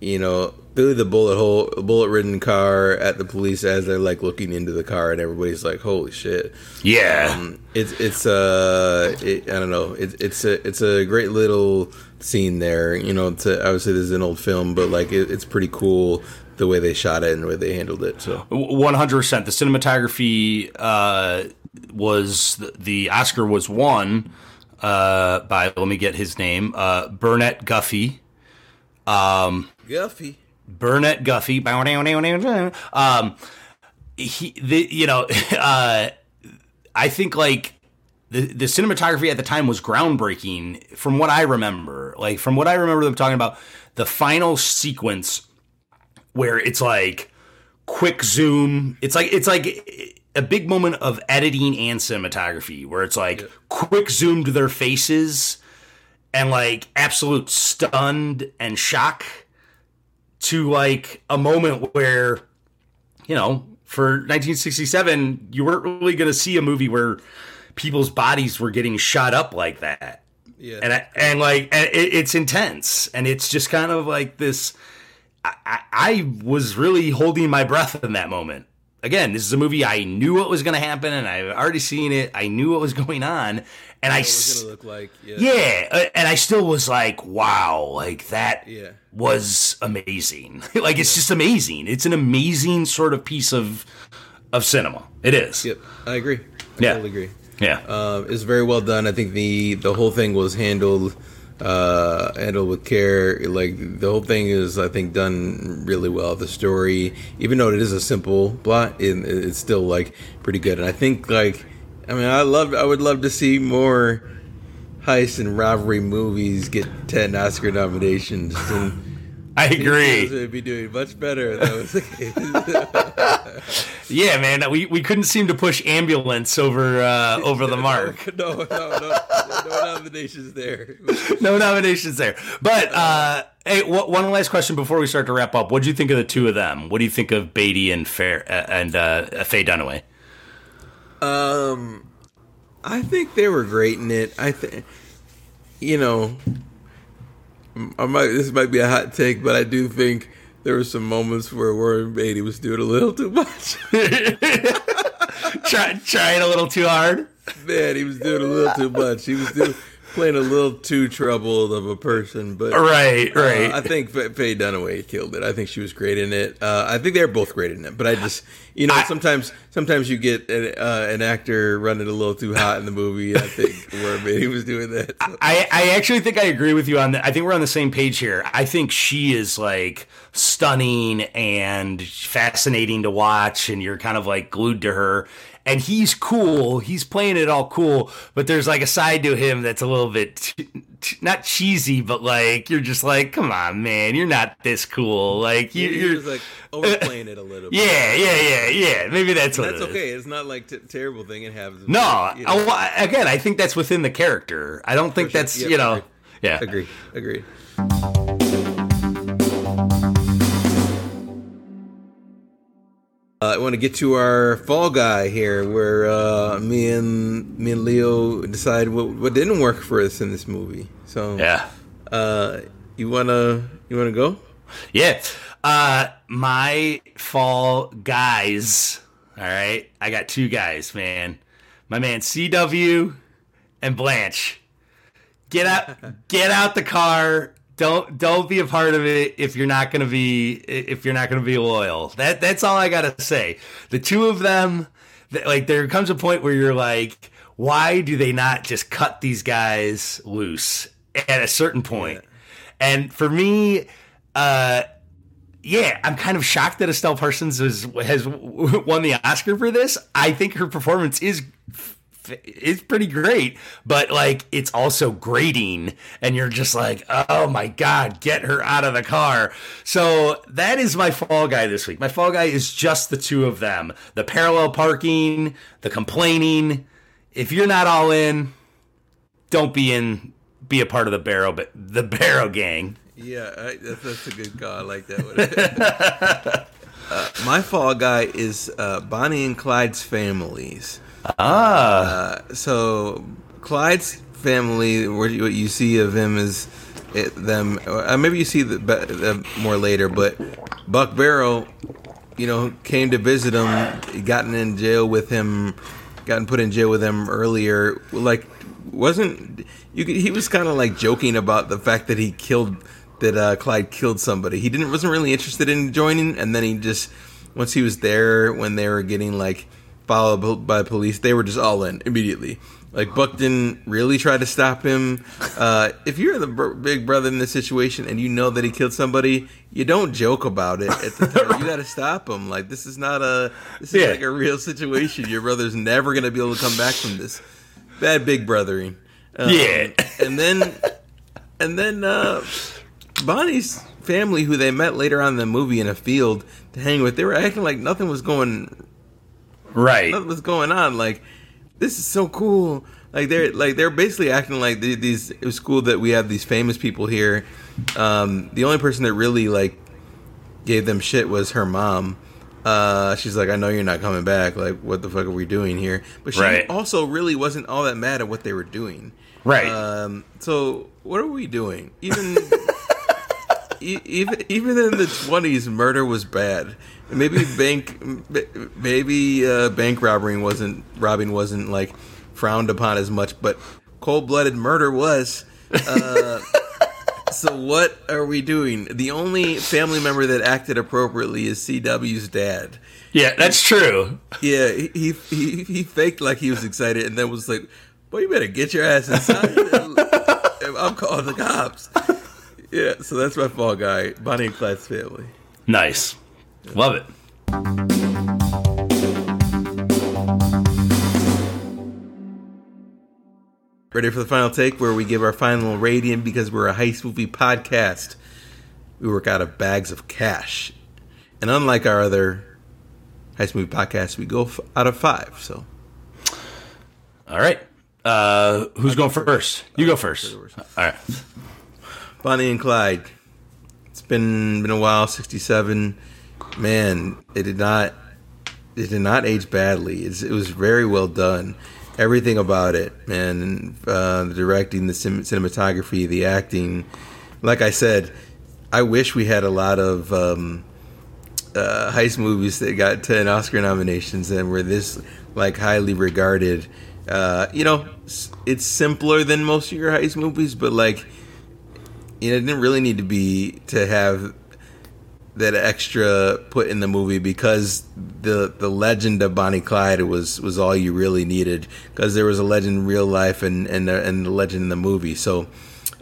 you know, through the bullet hole, bullet ridden car at the police as they're like looking into the car, and everybody's like, "Holy shit!" Yeah. Um, it's it's uh, it, I don't know, it's it's a it's a great little scene there. You know, to, obviously this is an old film, but like it, it's pretty cool the way they shot it and the way they handled it. So One hundred percent. The cinematography uh, was the Oscar was won uh, by let me get his name uh, Burnett Guffey. Guffy. Burnett Guffey. Um, he, the, you know, uh, I think like the the cinematography at the time was groundbreaking. From what I remember, like from what I remember them talking about, the final sequence where it's like quick zoom. It's like it's like a big moment of editing and cinematography where it's like quick zoom to their faces and like absolute stunned and shock to like a moment where you know for 1967 you weren't really going to see a movie where people's bodies were getting shot up like that Yeah. and I, and like and it, it's intense and it's just kind of like this I, I, I was really holding my breath in that moment again this is a movie i knew what was going to happen and i've already seen it i knew what was going on and i What s- gonna look like? Yeah. yeah, uh, and I still was like, wow, like that Yeah. Was amazing. like it's just amazing. It's an amazing sort of piece of of cinema. It is. Yep. I agree. I Yeah. totally agree. Yeah. Um, it's very well done. I think the the whole thing was handled uh, handled with care. Like the whole thing is, I think, done really well. The story, even though it is a simple plot, it, it's still like pretty good. And I think, like, I mean, I love, I would love to see more heist and robbery movies get ten Oscar nominations. And I agree. would be doing much better. if That was the case. Yeah, man. We, we couldn't seem to push ambulance over uh, over the mark. no, no, no, no nominations there. No nominations there. But uh, hey, wh- one last question before we start to wrap up. What do you think of the two of them? What do you think of Beatty and Fair uh, and uh, Faye Dunaway? Um, I think they were great in it. I think, you know, I might this might be a hot take, but I do think there were some moments where Warren Beatty was doing a little too much. Try, trying a little too hard. Man, he was doing a little too much. He was doing playing a little too troubled of a person. But Right, uh, right. I think Fa- Faye Dunaway killed it. I think she was great in it. Uh, I think they're both great in it. But I just, you know, I- sometimes sometimes you get an, uh, an actor running a little too hot in the movie. I think Warren he was doing that. I, I actually think I agree with you on that. I think we're on the same page here. I think she is like stunning and fascinating to watch, and you're kind of like glued to her. And he's cool. He's playing it all cool, but there's like a side to him that's a little bit t- t- not cheesy, but like you're just like, come on, man, you're not this cool. Like you, you're, was like overplaying it a little bit. yeah, yeah, yeah, yeah. Maybe that's what That's it is. okay. It's not like t- terrible thing. It happens. No, You know. I- again, I think that's within the character. I don't think sure. that's Yep, you know, agreed. yeah. Agree. Agree. Want to get to our fall guy here, where uh, me and me and Leo decide what what didn't work for us in this movie. So, Yeah. uh, you wanna you wanna go? Yeah. Uh my fall guys. All right. I got two guys, man. My man CW and Blanche. Get out get out the car. Don't don't be a part of it if you're not going to be if you're not to be loyal. That that's all I got to say. The two of them th- like there comes a point where you're like why do they not just cut these guys loose at a certain point? And for me uh yeah, I'm kind of shocked that Estelle Parsons has has won the Oscar for this. I think her performance is is pretty great, but like it's also grating, and you're just like, oh my god, get her out of the car. So that is my fall guy this week. My fall guy is just the two of them: the parallel parking, the complaining. If you're not all in, don't be in. Be a part of the Barrow, but the Barrow gang. Yeah, I, that's, that's a good call. I like that one. uh, my fall guy is uh, Bonnie and Clyde's families. Ah, Uh, so Clyde's family, what you, see of him is it, them. Uh, maybe you see the, the more later, but Buck Barrow, you know, came to visit him, gotten in jail with him, gotten put in jail with him earlier. Like, wasn't you? could- He was kind of like joking about the fact that he killed that uh, Clyde killed somebody. He didn't wasn't really interested in joining, and then he just once he was there when they were getting like followed by police, they were just all in immediately. Like Buck didn't really try to stop him. Uh, if you're the br- big brother in this situation and you know that he killed somebody, you don't joke about it at the time. you got to stop him. Like this is not a this is Yeah. like a real situation. Your brother's never gonna be able to come back from this. Bad big brothering. Um, Yeah. and then and then uh, Bonnie's family, who they met later on in the movie in a field to hang with, they were acting like nothing was going Right. nothing was going on. Like this is so cool. Like they're like they're basically acting like these. It was cool that we have these famous people here. Um, the only person that really like gave them shit was her mom. Uh, she's like, I know you're not coming back. Like, what the fuck are we doing here? But she Right. also really wasn't all that mad at what they were doing. Right. Um, so what are we doing? Even e- even even in the twenties, murder was bad. Maybe bank maybe uh, bank robbing wasn't robbing wasn't like frowned upon as much, but cold blooded murder was. Uh, so what are we doing? The only family member that acted appropriately is CW's dad. yeah, that's true. Yeah, he, he he he faked like he was excited, and then was like, "Boy, you better get your ass inside. I'm calling the cops." Yeah, so that's my fall guy, Bonnie and Clyde's family. Nice. Love it. Ready for the final take, where we give our final rating because we're a heist movie podcast. We work out of bags of cash, and unlike our other heist movie podcasts, we go f- out of five. So All right. Uh, who's going first? You go first. All right. Bonnie and Clyde. It's been been a while. Sixty seven. Man, it did not it did not age badly. It's, it was very well done. Everything about it, man. Uh, the directing, the cin- cinematography, the acting. Like I said, I wish we had a lot of um, uh, heist movies that got ten Oscar nominations and were this like highly regarded. Uh, you know, it's simpler than most of your heist movies, but like you know, it didn't really need to be to have that extra put in the movie because the the legend of Bonnie Clyde was was all you really needed because there was a legend in real life and and uh, and the legend in the movie. So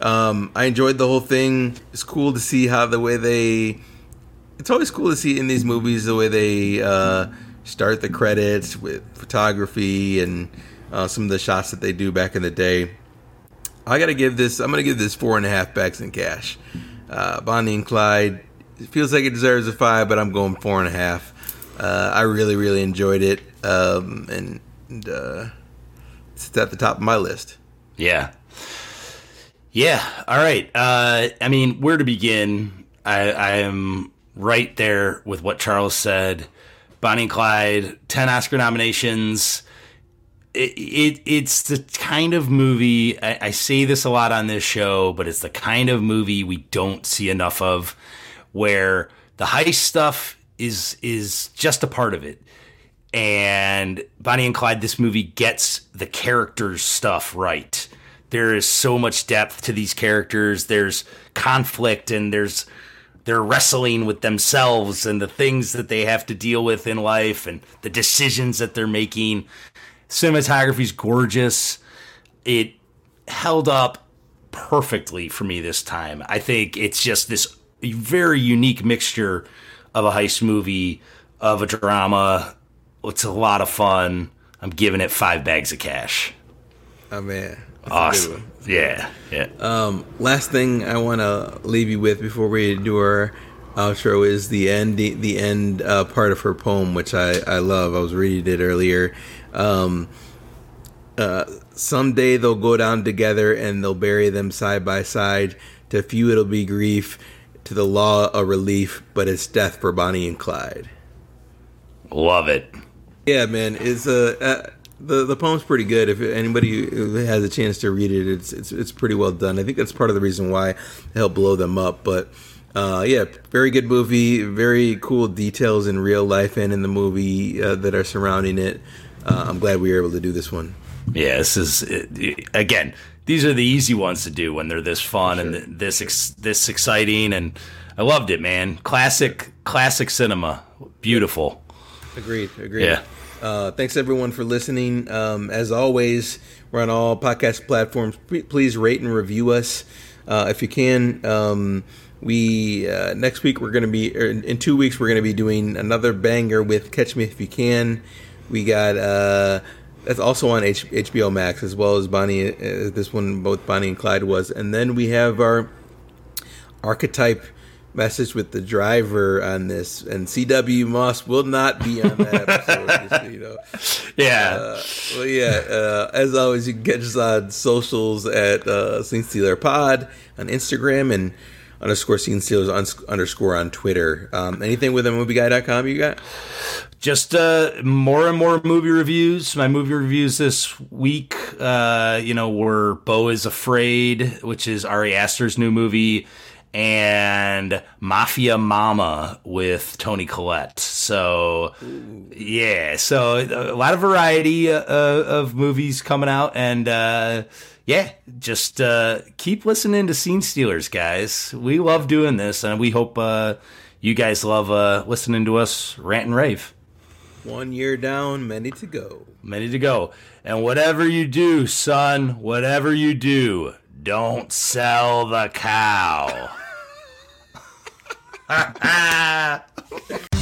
um, I enjoyed the whole thing. It's cool to see how the way they. It's always cool to see in these movies the way they uh, start the credits with photography and uh, some of the shots that they do back in the day. I gotta give this. I'm gonna give this four and a half bags in cash. Uh, Bonnie and Clyde. It feels like it deserves a five, but I'm going four and a half. Uh, I really, really enjoyed it, um, and, and uh, it's at the top of my list. Yeah. Yeah. All right. Uh, I mean, where to begin? I, I am right there with what Charles said. Bonnie and Clyde, 10 Oscar nominations. It, it It's the kind of movie, I, I say this a lot on this show, but it's the kind of movie we don't see enough of where the heist stuff is is just a part of it and Bonnie and Clyde, this movie gets the characters stuff right. There is so much depth to these characters. There's conflict and there's they're wrestling with themselves and the things that they have to deal with in life and the decisions that they're making. Cinematography's gorgeous. It held up perfectly for me this time. I think it's just this very unique mixture of a heist movie, of a drama. It's a lot of fun. I'm giving it five bags of cash. Oh man, That's a good one. Awesome. Yeah. Yeah. Um, last thing I want to leave you with before we do our outro is the end, the, the end uh, part of her poem, which I, I love. I was reading it earlier. Um, uh, someday they'll go down together and they'll bury them side by side. To few it'll be grief, to the law a relief, but it's death for Bonnie and Clyde. Love it. Yeah, man, it's uh, uh the the poem's pretty good. If anybody has a chance to read it, it's it's it's pretty well done. I think that's part of the reason why it helped blow them up. But uh, yeah, very good movie. Very cool details in real life and in the movie uh, that are surrounding it. Uh, I'm glad we were able to do this one. Yeah, this is again. These are the easy ones to do when they're this fun sure. and this ex- this exciting, and I loved it, man. Classic, classic cinema, beautiful. Agreed. Agreed. Yeah. Uh, thanks everyone for listening. Um, as always, we're on all podcast platforms. Please rate and review us uh, if you can. Um, we uh, next week we're going to be in two weeks we're going to be doing another banger with Catch Me If You Can. We got uh, that's also on H- HBO Max as well as Bonnie. Uh, this one both Bonnie and Clyde was, and then we have our archetype message with the driver on this, and CW Moss will not be on that episode. just, you know. Yeah. Uh, well, yeah. Uh, as always, you can catch us on socials at uh, Stealer Pod on Instagram and underscore Scene Stealers un- underscore on Twitter. Um, anything with a movieguy.com you got? Just uh, more and more movie reviews. My movie reviews this week, uh, you know, were Beau is Afraid, which is Ari Aster's new movie and Mafia Mama with Toni Collette. So, yeah, so a lot of variety uh, of movies coming out, and uh, yeah, just uh, keep listening to Scene Stealers, guys. We love doing this, and we hope uh, you guys love uh, listening to us rant and rave. One year down, many to go. Many to go. And whatever you do, son, whatever you do, don't sell the cow.